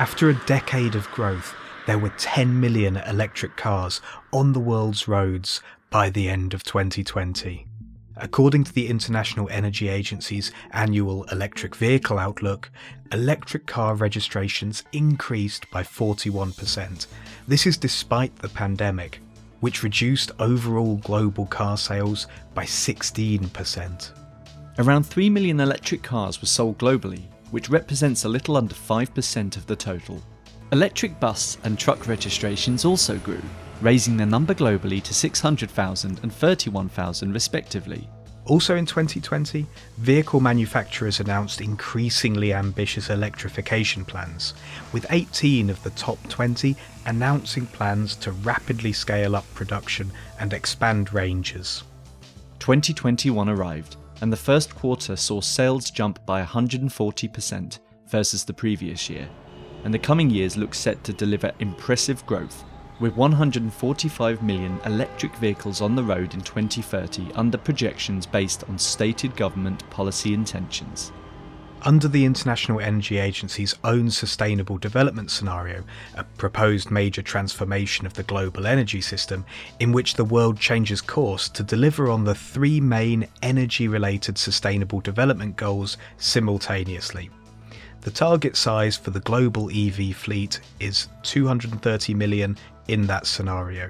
After a decade of growth, there were 10 million electric cars on the world's roads by the end of 2020. According to the International Energy Agency's annual electric vehicle outlook, electric car registrations increased by 41%. This is despite the pandemic, which reduced overall global car sales by 16%. Around 3 million electric cars were sold globally, which represents a little under 5% of the total. Electric bus and truck registrations also grew, raising their number globally to 600,000 and 31,000 respectively. Also in 2020, vehicle manufacturers announced increasingly ambitious electrification plans, with 18 of the top 20 announcing plans to rapidly scale up production and expand ranges. 2021 arrived, and the first quarter saw sales jump by 140% versus the previous year, and the coming years look set to deliver impressive growth with 145 million electric vehicles on the road in 2030 under projections based on stated government policy intentions. Under the International Energy Agency's own Sustainable Development Scenario, a proposed major transformation of the global energy system in which the world changes course to deliver on the three main energy related sustainable development goals simultaneously. The target size for the global EV fleet is 230 million in that scenario.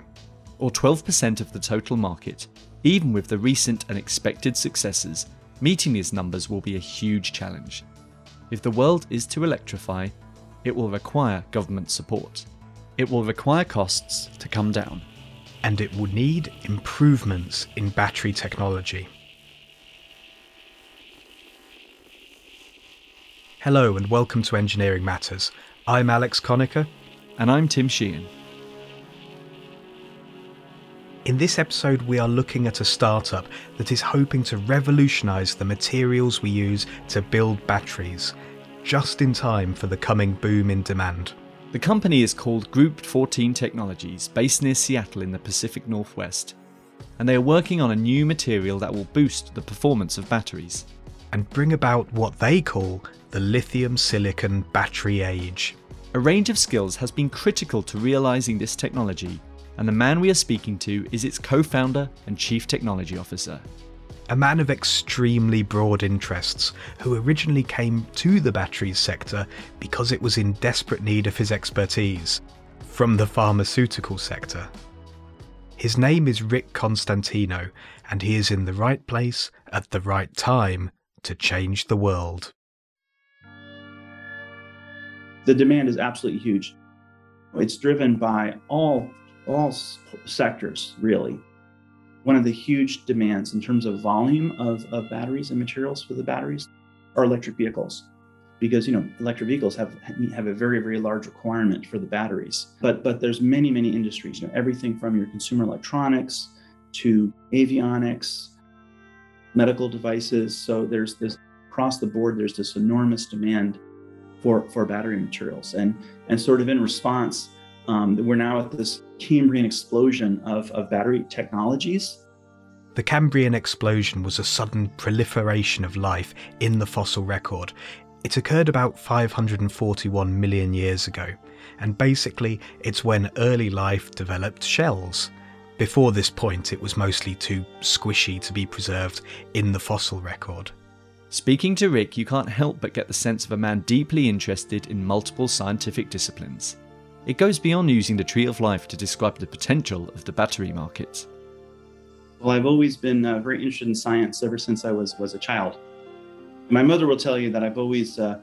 Or 12% of the total market. Even with the recent and expected successes, meeting these numbers will be a huge challenge. If the world is to electrify, it will require government support. It will require costs to come down. And it will need improvements in battery technology. Hello and welcome to Engineering Matters. I'm Alex Conacher. And I'm Tim Sheehan. In this episode, we are looking at a startup that is hoping to revolutionise the materials we use to build batteries, just in time for the coming boom in demand. The company is called Group 14 Technologies, based near Seattle in the Pacific Northwest, and they are working on a new material that will boost the performance of batteries. And bring about what they call the lithium silicon battery age. A range of skills has been critical to realising this technology and the man we are speaking to is its co founder and chief technology officer. A man of extremely broad interests who originally came to the batteries sector because it was in desperate need of his expertise from the pharmaceutical sector. His name is Rick Costantino, and he is in the right place at the right time to change the world. The demand is absolutely huge. It's driven by all all sectors, really. One of the huge demands in terms of volume of, of batteries and materials for the batteries are electric vehicles. Because you know electric vehicles have have a very very large requirement for the batteries. But but there's many many industries you know everything from your consumer electronics to avionics medical devices. So there's this across the board there's this enormous demand for for battery materials. And and sort of in response um, we're now at this Cambrian explosion of, of battery technologies. The Cambrian explosion was a sudden proliferation of life in the fossil record. It occurred about 541 million years ago, and basically, it's when early life developed shells. Before this point, it was mostly too squishy to be preserved in the fossil record. Speaking to Rick, you can't help but get the sense of a man deeply interested in multiple scientific disciplines. It goes beyond using the tree of life to describe the potential of the battery market. Well, I've always been uh, very interested in science ever since I was, was a child. My mother will tell you that I've always uh,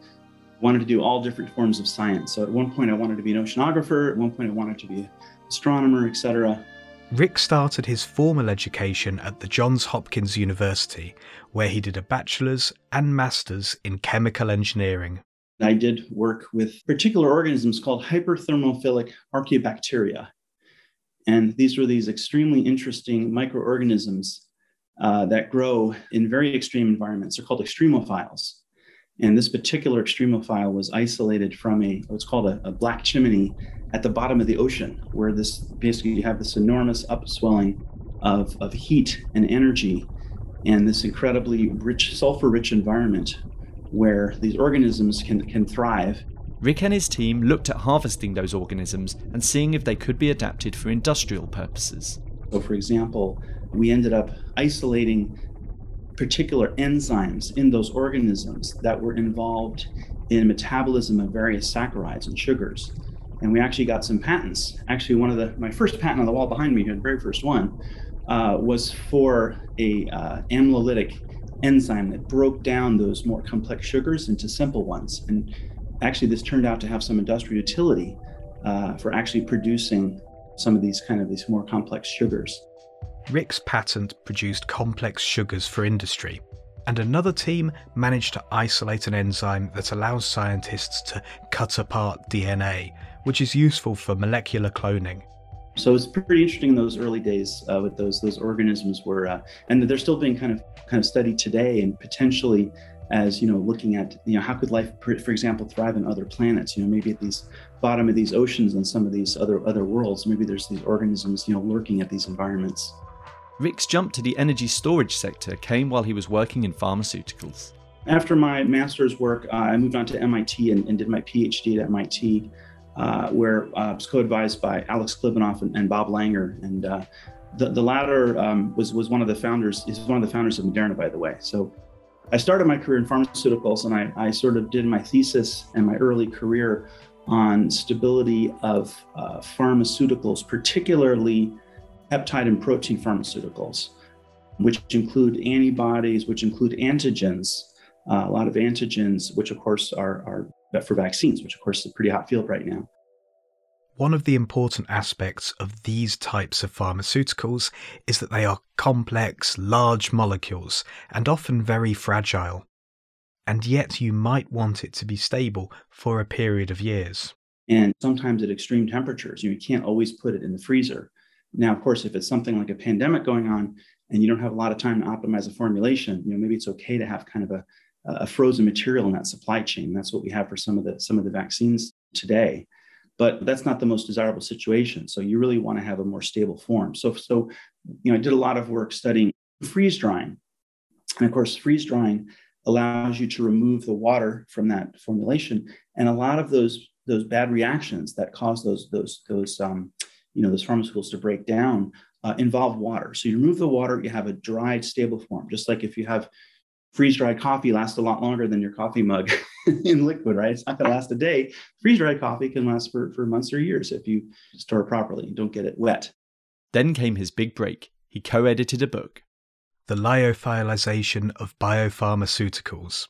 wanted to do all different forms of science. So at one point, I wanted to be an oceanographer, at one point, I wanted to be an astronomer, etc. Rick started his formal education at the Johns Hopkins University, where he did a bachelor's and master's in chemical engineering. I did work with particular organisms called hyperthermophilic archaeobacteria. And these were these extremely interesting microorganisms uh, that grow in very extreme environments. They're called extremophiles. And this particular extremophile was isolated from a what's called a, a black chimney at the bottom of the ocean, where this basically you have this enormous upswelling of, of heat and energy and this incredibly rich sulfur rich environment where these organisms can, can thrive. Rick and his team looked at harvesting those organisms and seeing if they could be adapted for industrial purposes. So, for example, we ended up isolating particular enzymes in those organisms that were involved in metabolism of various saccharides and sugars. And we actually got some patents. Actually, one of the my first patent on the wall behind me, here, the very first one, uh, was for a uh, amylolytic enzyme that broke down those more complex sugars into simple ones. And actually, this turned out to have some industrial utility uh, for actually producing some of these kind of these more complex sugars. Rick's patent produced complex sugars for industry, and another team managed to isolate an enzyme that allows scientists to cut apart DNA, which is useful for molecular cloning. So it's pretty interesting in those early days uh, with those those organisms were, uh, and they're still being kind of kind of studied today, and potentially as you know, looking at you know how could life, for example, thrive on other planets? You know, maybe at these bottom of these oceans and some of these other other worlds, maybe there's these organisms you know lurking at these environments. Rick's jump to the energy storage sector came while he was working in pharmaceuticals. After my master's work, uh, I moved on to MIT and, and, did my PhD at MIT, uh, where uh, was co-advised by Alex Klibanov and, and Bob Langer. And uh, the, the latter um, was, was one of the founders, is one of the founders of Moderna, by the way. So I started my career in pharmaceuticals and I, I sort of did my thesis and my early career on stability of uh, pharmaceuticals, particularly peptide and protein pharmaceuticals, which include antibodies, which include antigens, uh, a lot of antigens, which of course are, are for vaccines, which of course is a pretty hot field right now. One of the important aspects of these types of pharmaceuticals is that they are complex, large molecules and often very fragile. And yet you might want it to be stable for a period of years. And sometimes at extreme temperatures, you can't always put it in the freezer. Now, of course, if it's something like a pandemic going on and you don't have a lot of time to optimize a formulation, you know, maybe it's okay to have kind of a, a frozen material in that supply chain. That's what we have for some of the some of the vaccines today. But that's not the most desirable situation. So you really want to have a more stable form. So, so you know, I did a lot of work studying freeze drying. And of course, freeze drying allows you to remove the water from that formulation. And a lot of those those bad reactions that cause those those those um, you know those pharmaceuticals to break down uh, involve water. So you remove the water, you have a dried, stable form. Just like if you have freeze-dried coffee lasts a lot longer than your coffee mug in liquid, right? It's not going to last a day. Freeze-dried coffee can last for, for months or years if you store it properly and don't get it wet. Then came his big break. He co-edited a book, The Lyophilization of Biopharmaceuticals,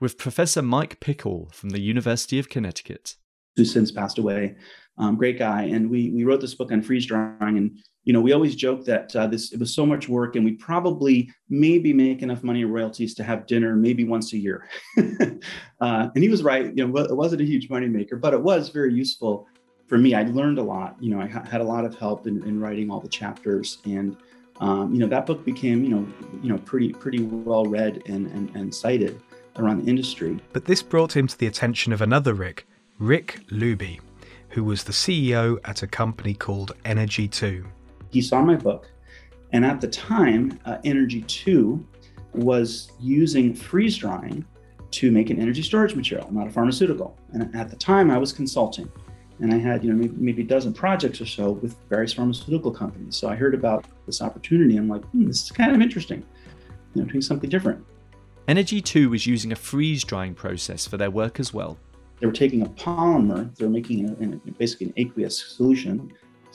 with Professor Mike Pikal from the University of Connecticut, who since passed away um, great guy. And we we wrote this book on freeze drying, and you know we always joke that uh, this it was so much work, and we probably maybe make enough money in royalties to have dinner maybe once a year. uh, and he was right. You know, it wasn't a huge money maker, but it was very useful for me. I learned a lot. You know, I ha- had a lot of help in, in writing all the chapters and. Um, you know that book became you know you know pretty pretty well read and, and, and cited around the industry. But this brought him to the attention of another Rick, Rick Luebbe who was the CEO at a company called EnerG2. He saw my book, and at the time, uh, EnerG2 was using freeze drying to make an energy storage material, not a pharmaceutical. And at the time, I was consulting, and I had you know maybe, maybe a dozen projects or so with various pharmaceutical companies. So I heard about this opportunity. I'm like, hmm, this is kind of interesting, you know, doing something different. EnerG2 was using a freeze drying process for their work as well. They were taking a polymer, they were making a, a, basically an aqueous solution,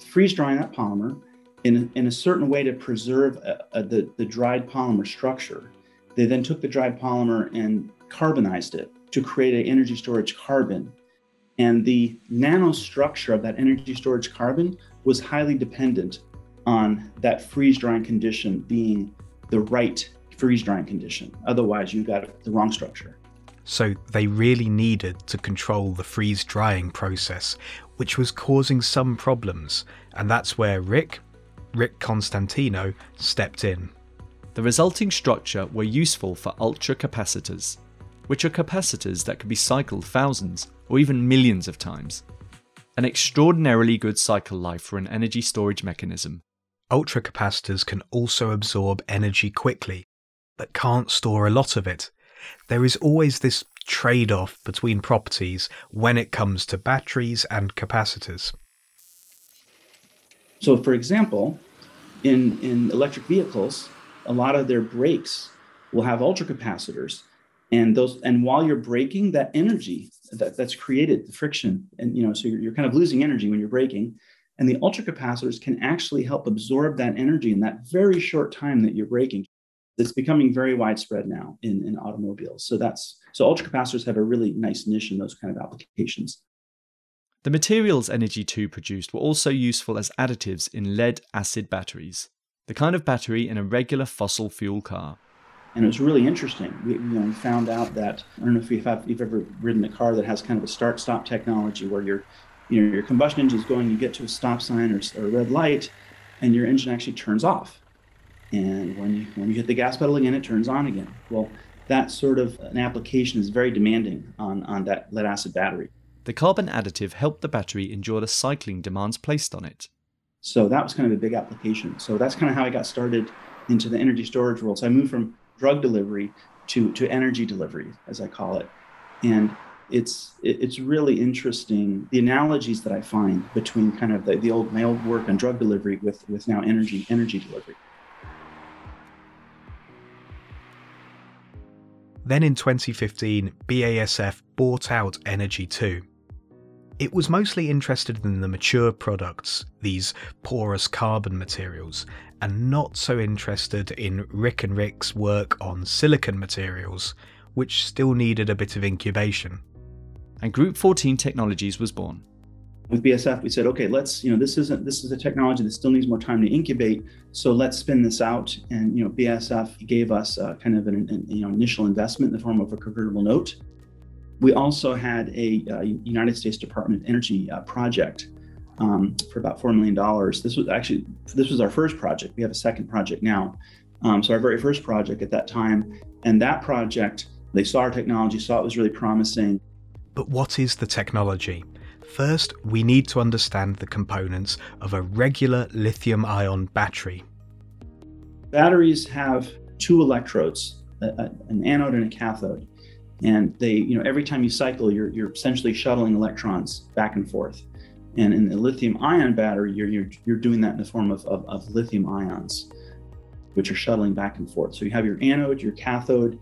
freeze drying that polymer in, in a certain way to preserve a, uh, uh, the, the dried polymer structure. They then took the dried polymer and carbonized it to create an energy storage carbon. And the nanostructure of that energy storage carbon was highly dependent on that freeze drying condition being the right freeze drying condition. Otherwise, you got the wrong structure so they really needed to control the freeze drying process, which was causing some problems, and that's where Rick, Rick Costantino, stepped in. The resulting structure were useful for ultra capacitors, which are capacitors that can be cycled thousands or even millions of times. An extraordinarily good cycle life for an energy storage mechanism. Ultra capacitors can also absorb energy quickly, but can't store a lot of it, there is always this trade off between properties when it comes to batteries and capacitors. So, for example, in, in electric vehicles, a lot of their brakes will have ultracapacitors. And those, and while you're braking, that energy that, that's created, the friction, and you know, so you're, you're kind of losing energy when you're braking. And the ultracapacitors can actually help absorb that energy in that very short time that you're braking. It's becoming very widespread now in, in automobiles. So that's so ultracapacitors have a really nice niche in those kind of applications. The materials EnerG2 produced were also useful as additives in lead acid batteries, the kind of battery in a regular fossil fuel car. And it was really interesting. We, you know, we found out that I don't know if you've, you've ever ridden a car that has kind of a start-stop technology where your, you know, your combustion engine is going, you get to a stop sign or, or a red light, and your engine actually turns off. And when you when you hit the gas pedal again, it turns on again. Well, that sort of an application is very demanding on, on that lead acid battery. The carbon additive helped the battery endure the cycling demands placed on it. So that was kind of a big application. So that's kind of how I got started into the energy storage world. So I moved from drug delivery to, to energy delivery, as I call it. And it's it's really interesting the analogies that I find between kind of the, the old my old work on drug delivery with with now energy energy delivery. Then in 2015, BASF bought out EnerG2. It was mostly interested in the mature products, these porous carbon materials, and not so interested in Rick and Rick's work on silicon materials, which still needed a bit of incubation. And Group 14 Technologies was born with BASF, we said, okay, let's, you know, this isn't, this is a technology that still needs more time to incubate. So let's spin this out. And, you know, BASF gave us uh, kind of an, an, you know, initial investment in the form of a convertible note. We also had a uh, United States Department of Energy uh, project um, for about $4 million. This was actually, this was our first project. We have a second project now. Um, so our very first project at that time. And that project, they saw our technology, saw it was really promising. But what is the technology? First, we need to understand the components of a regular lithium ion battery. Batteries have two electrodes, an anode and a cathode. And they, you know, every time you cycle, you're, you're essentially shuttling electrons back and forth. And in the lithium ion battery, you're, you're, you're doing that in the form of, of, of lithium ions, which are shuttling back and forth. So you have your anode, your cathode.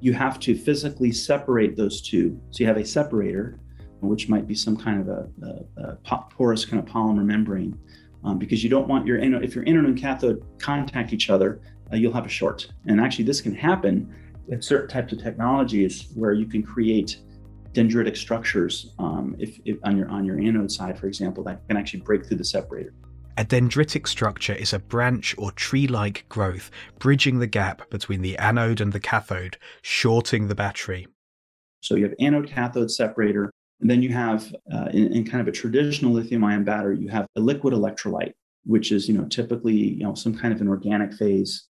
You have to physically separate those two. So you have a separator which might be some kind of a, a, a porous kind of polymer membrane, um, because you don't want your if your anode and cathode contact each other, uh, you'll have a short. And actually, this can happen with certain types of technologies where you can create dendritic structures um, if, if on your on your anode side, for example, that can actually break through the separator. A dendritic structure is a branch or tree like growth bridging the gap between the anode and the cathode, shorting the battery. So you have anode cathode separator, and then you have, uh, in, in, kind of a traditional lithium ion battery, you have a liquid electrolyte, which is, you know, typically, you know, some kind of an organic phase.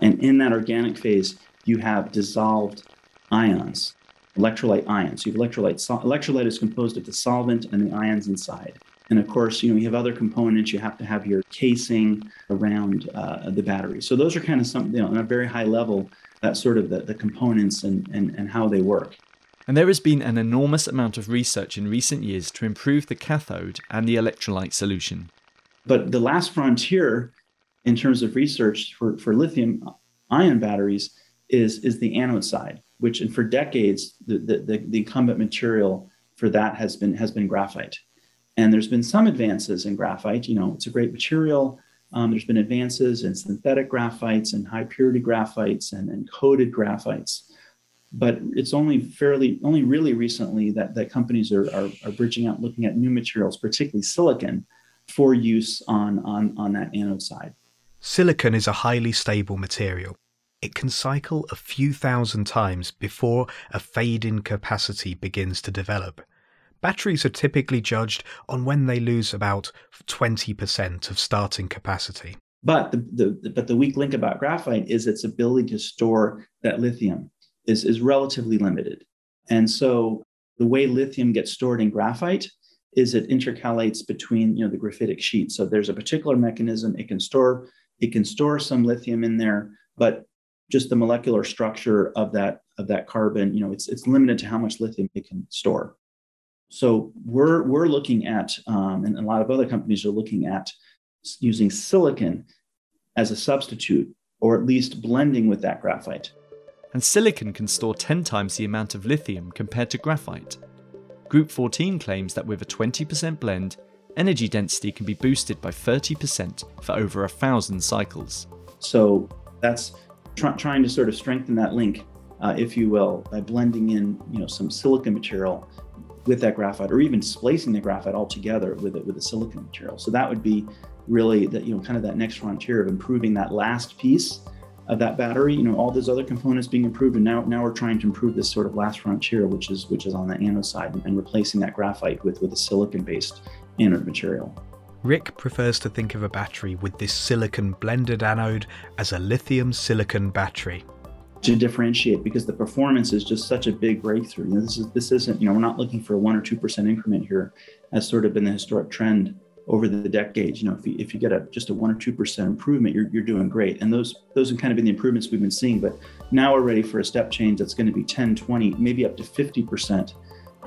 And in that organic phase, you have dissolved ions, electrolyte ions. You have electrolyte. So electrolyte is composed of the solvent and the ions inside. And of course, you know, you have other components. You have to have your casing around uh, the battery. So those are kind of some, you know, on a very high level, that's sort of the, the components and, and, and how they work. And there has been an enormous amount of research in recent years to improve the cathode and the electrolyte solution. But the last frontier in terms of research for, for lithium ion batteries is, is the anode side, which and for decades the, the, the incumbent material for that has been has been graphite. And there's been some advances in graphite. You know, it's a great material. Um, there's been advances in synthetic graphites and high purity graphites and, and coated graphites but it's only fairly only really recently that, that companies are, are, are bridging out looking at new materials particularly silicon for use on, on, on that anode side. Silicon is a highly stable material. It can cycle a few thousand times before a fade in capacity begins to develop. Batteries are typically judged on when they lose about 20% of starting capacity. But the, the, but the weak link about graphite is its ability to store that lithium is, is relatively limited. And so the way lithium gets stored in graphite is it intercalates between you know the graphitic sheets. So there's a particular mechanism it can store it can store some lithium in there, but just the molecular structure of that of that carbon, you know, it's it's limited to how much lithium it can store. So we're we're looking at, um, and a lot of other companies are looking at using silicon as a substitute, or at least blending with that graphite. And silicon can store 10 times the amount of lithium compared to graphite. Group 14 claims that with a 20% blend, energy density can be boosted by 30% for over a thousand cycles. So that's tr- trying to sort of strengthen that link, uh, if you will, by blending in you know some silicon material with that graphite, or even displacing the graphite altogether with it with the silicon material. So that would be really that you know kind of that next frontier of improving that last piece of that battery. You know all those other components being improved, and now now we're trying to improve this sort of last frontier, which is which is on the anode side, and, replacing that graphite with with a silicon based anode material. Rick prefers to think of a battery with this silicon blended anode as a lithium silicon battery. To differentiate because the performance is just such a big breakthrough. You know, this is this isn't, you know, we're not looking for a one or two percent increment here, as sort of been the historic trend over the decades. You know, if you, if you get a just a one or two percent improvement, you're, you're doing great. And those those have kind of been the improvements we've been seeing. But now we're ready for a step change that's going to be 10, 20, maybe up to 50 percent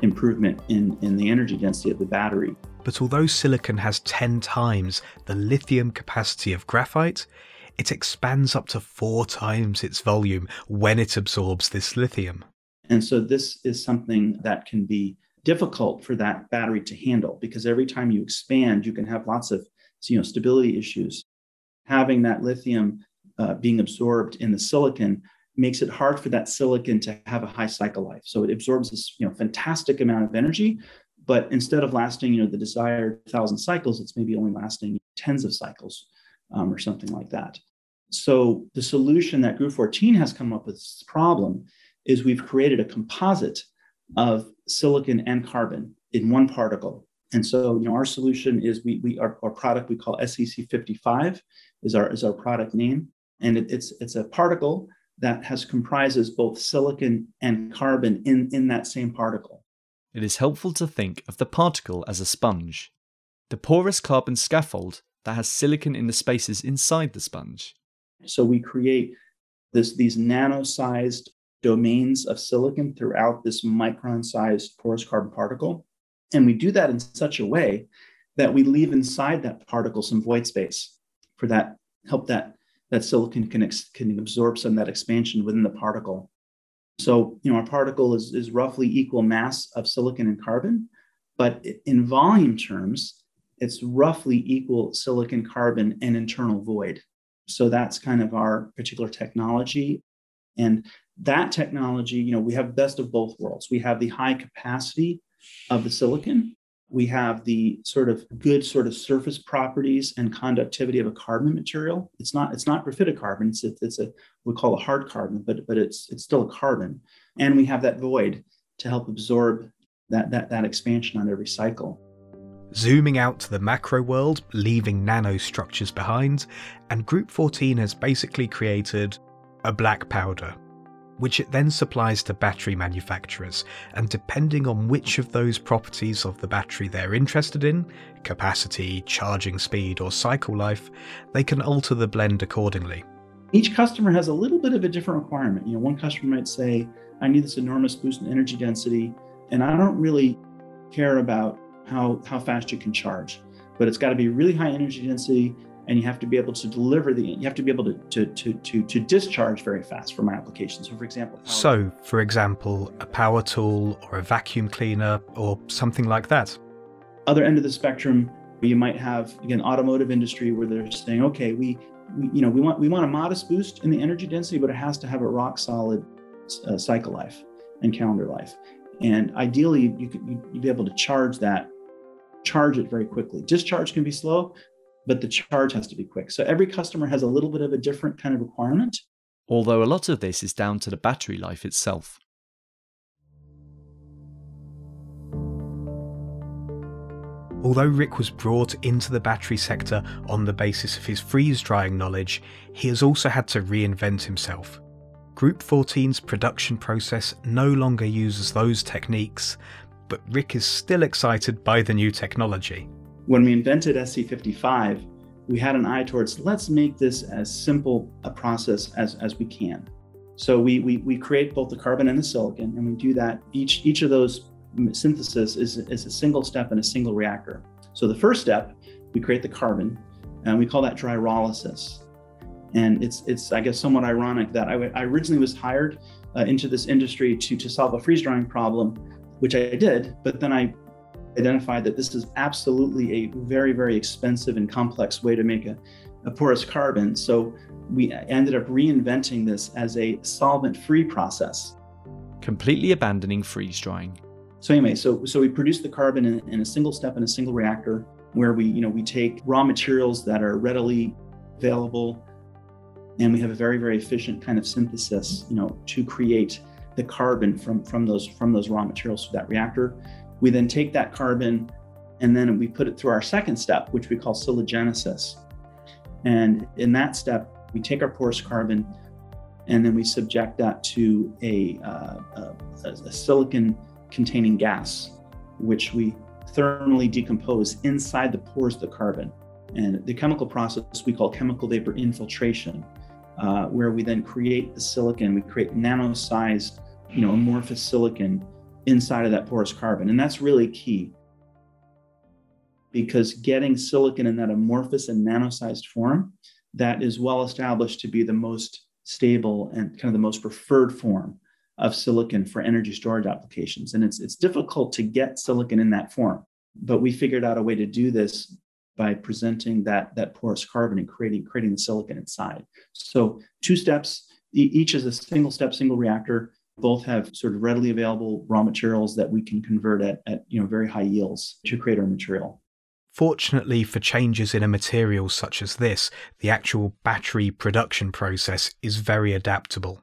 improvement in, in the energy density of the battery. But although silicon has 10 times the lithium capacity of graphite, it expands up to four times its volume when it absorbs this lithium. And so this is something that can be difficult for that battery to handle because every time you expand, you can have lots of you know stability issues. Having that lithium uh, being absorbed in the silicon makes it hard for that silicon to have a high cycle life. So it absorbs this you know fantastic amount of energy, but instead of lasting, you know, the desired thousand cycles, it's maybe only lasting tens of cycles um, or something like that. So the solution that Group 14 has come up with this problem is we've created a composite of silicon and carbon in one particle. And so, you know, our solution is we, we our, our product we call SCC 55 is our is our product name, and it, it's it's a particle that has comprises both silicon and carbon in in that same particle it is helpful to think of the particle as a sponge, the porous carbon scaffold that has silicon in the spaces inside the sponge. So we create this, these nano-sized domains of silicon throughout this micron-sized porous carbon particle. And we do that in such a way that we leave inside that particle some void space for that, help that, that silicon can, ex, can absorb some that expansion within the particle. So, you know, our particle is, is roughly equal mass of silicon and carbon, but in volume terms, it's roughly equal silicon, carbon, and internal void. So that's kind of our particular technology. And that technology, you know, we have best of both worlds. We have the high capacity of the silicon, we have the sort of good sort of surface properties and conductivity of a carbon material. It's not it's not graphitic carbon. It's it's a we call a hard carbon, but but it's it's still a carbon. And we have that void to help absorb that that that expansion on every cycle. Zooming out to the macro world, leaving nanostructures behind, and Group 14 has basically created a black powder which it then supplies to battery manufacturers, and depending on which of those properties of the battery they're interested in capacity, charging speed, or cycle life they can alter the blend accordingly. Each customer has a little bit of a different requirement. You know, one customer might say, I need this enormous boost in energy density, and I don't really care about how, how fast you can charge, but it's got to be really high energy density and you have to be able to deliver the you have to be able to to to to, to discharge very fast for my application. So for example so for example a power tool or a vacuum cleaner or something like that. Other end of the spectrum you might have again automotive industry where they're saying okay we, we you know we want we want a modest boost in the energy density but it has to have a rock solid uh, cycle life and calendar life. And ideally you could you'd be able to charge that charge it very quickly. Discharge can be slow but the charge has to be quick. So every customer has a little bit of a different kind of requirement. Although a lot of this is down to the battery life itself. Although Rick was brought into the battery sector on the basis of his freeze drying knowledge, he has also had to reinvent himself. Group 14's production process no longer uses those techniques, but Rick is still excited by the new technology when we invented SCC55, we had an eye towards let's make this as simple a process as, as we can. So we, we, we create both the carbon and the silicon, and we do that. Each, each of those synthesis is, is a single step in a single reactor. So the first step, we create the carbon, and we call that dryrolysis. And it's, it's I guess, somewhat ironic that I, I originally was hired uh, into this industry to, to solve a freeze drying problem, which I did, but then I identified that this is absolutely a very, very expensive and complex way to make a, a porous carbon. So we ended up reinventing this as a solvent free process. Completely abandoning freeze drying. So anyway, so so we produce the carbon in, in, a single step in a single reactor where we, you know, we take raw materials that are readily available and we have a very, very efficient kind of synthesis, you know, to create the carbon from, from those from those raw materials to that reactor. We then take that carbon and then we put it through our second step, which we call siligenesis. And in that step, we take our porous carbon and then we subject that to a, uh, a, a silicon containing gas, which we thermally decompose inside the pores of the carbon. And the chemical process we call chemical vapor infiltration, uh, where we then create the silicon, we create nano-sized, you know, amorphous silicon inside of that porous carbon. And that's really key because getting silicon in that amorphous and nano-sized form that is well established to be the most stable and kind of the most preferred form of silicon for energy storage applications. And it's, it's difficult to get silicon in that form, but we figured out a way to do this by presenting that, that porous carbon and creating, creating the silicon inside. So two steps, each is a single step, single reactor. Both have sort of readily available raw materials that we can convert at, at you know, very high yields to create our material. Fortunately for changes in a material such as this, the actual battery production process is very adaptable.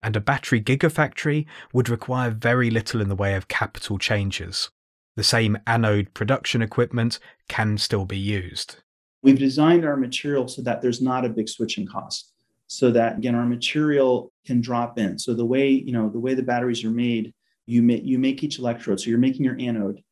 And a battery gigafactory would require very little in the way of capital changes. The same anode production equipment can still be used. We've designed our material so that there's not a big switching cost. So that again, our material can drop in. So the way, you know, the way the batteries are made, you make you make each electrode. So you're making your anode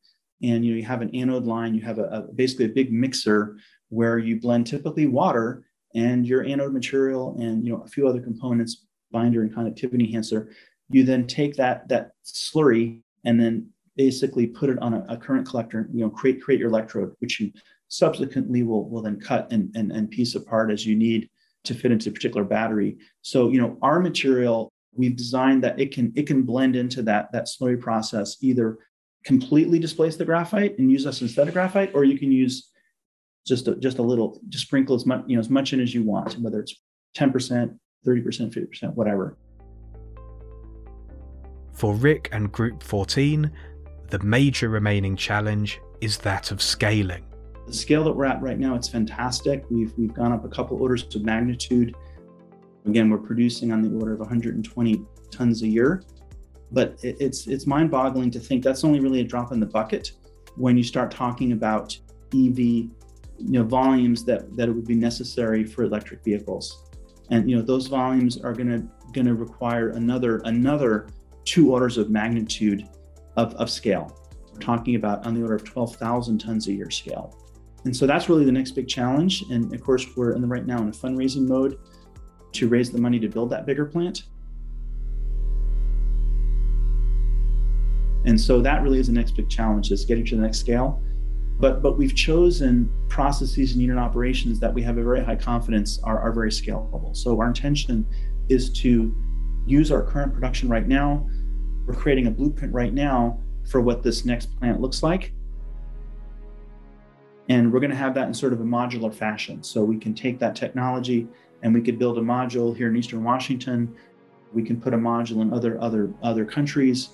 and you know you have an anode line you have a, a, basically a big mixer where you blend typically water and your anode material and you know a few other components binder and conductivity enhancer you then take that that slurry and then basically put it on a, a current collector you know create create your electrode which you subsequently will will then cut and, and and piece apart as you need to fit into a particular battery so you know our material we've designed that it can it can blend into that that slurry process either completely displace the graphite and use us instead of graphite, or you can use just a, just a little, just sprinkle as much, you know, as much in as you want, whether it's 10%, 30%, 50%, whatever. For Rick and Group 14, the major remaining challenge is that of scaling. The scale that we're at right now, it's fantastic. We've, we've gone up a couple orders of magnitude. Again, we're producing on the order of 120 tons a year. But it's it's mind-boggling to think that's only really a drop in the bucket when you start talking about EV, you know, volumes that that it would be necessary for electric vehicles, and you know those volumes are going to going to require another another two orders of magnitude of, of scale. We're talking about on the order of 12,000 tons a year scale. And so that's really the next big challenge. And of course, we're in the right now in a fundraising mode to raise the money to build that bigger plant. And so that really is the next big challenge is getting to the next scale. But but we've chosen processes and unit operations that we have a very high confidence are, are very scalable. So our intention is to use our current production right now. We're creating a blueprint right now for what this next plant looks like. And we're going to have that in sort of a modular fashion. So we can take that technology and we could build a module here in Eastern Washington. We can put a module in other other other countries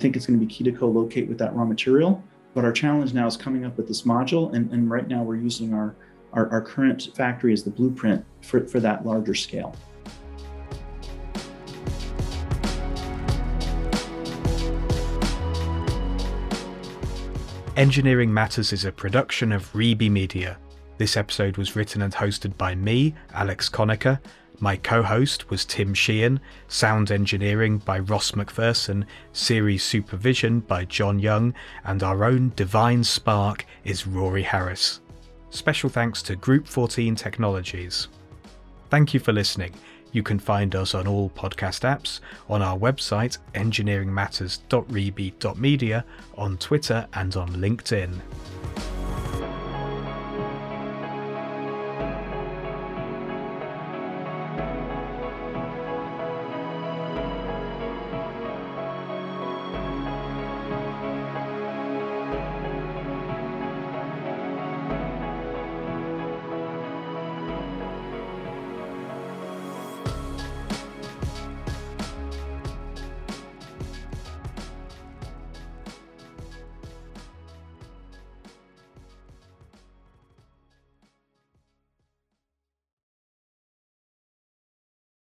I think it's going to be key to co-locate with that raw material. But our challenge now is coming up with this module, and, and right now we're using our, our, our current factory as the blueprint for, for that larger scale. Engineering Matters is a production of Reby Media. This episode was written and hosted by me, Alex Conacher, my co host was Tim Sheehan, sound engineering by Ross McPherson, series supervision by John Young, and our own divine spark is Rory Harris. Special thanks to Group 14 Technologies. Thank you for listening. You can find us on all podcast apps, on our website engineeringmatters.reby.media, on Twitter, and on LinkedIn.